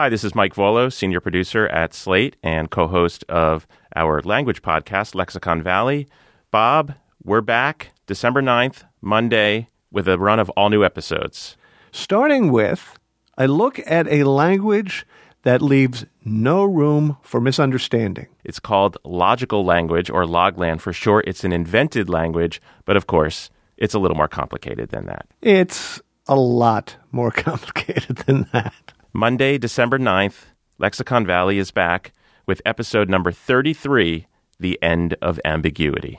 Hi, this is Mike Vuolo, senior producer at Slate and co host of our language podcast, Lexicon Valley. Bob, we're back December 9th, Monday, with a run of all new episodes. Starting with a look at a language that leaves no room for misunderstanding. It's called logical language or Loglan for short. It's an invented language, but of course, it's a little more complicated than that. It's a lot more complicated than that. Monday, December 9th, Lexicon Valley is back with episode number 33 The End of Ambiguity.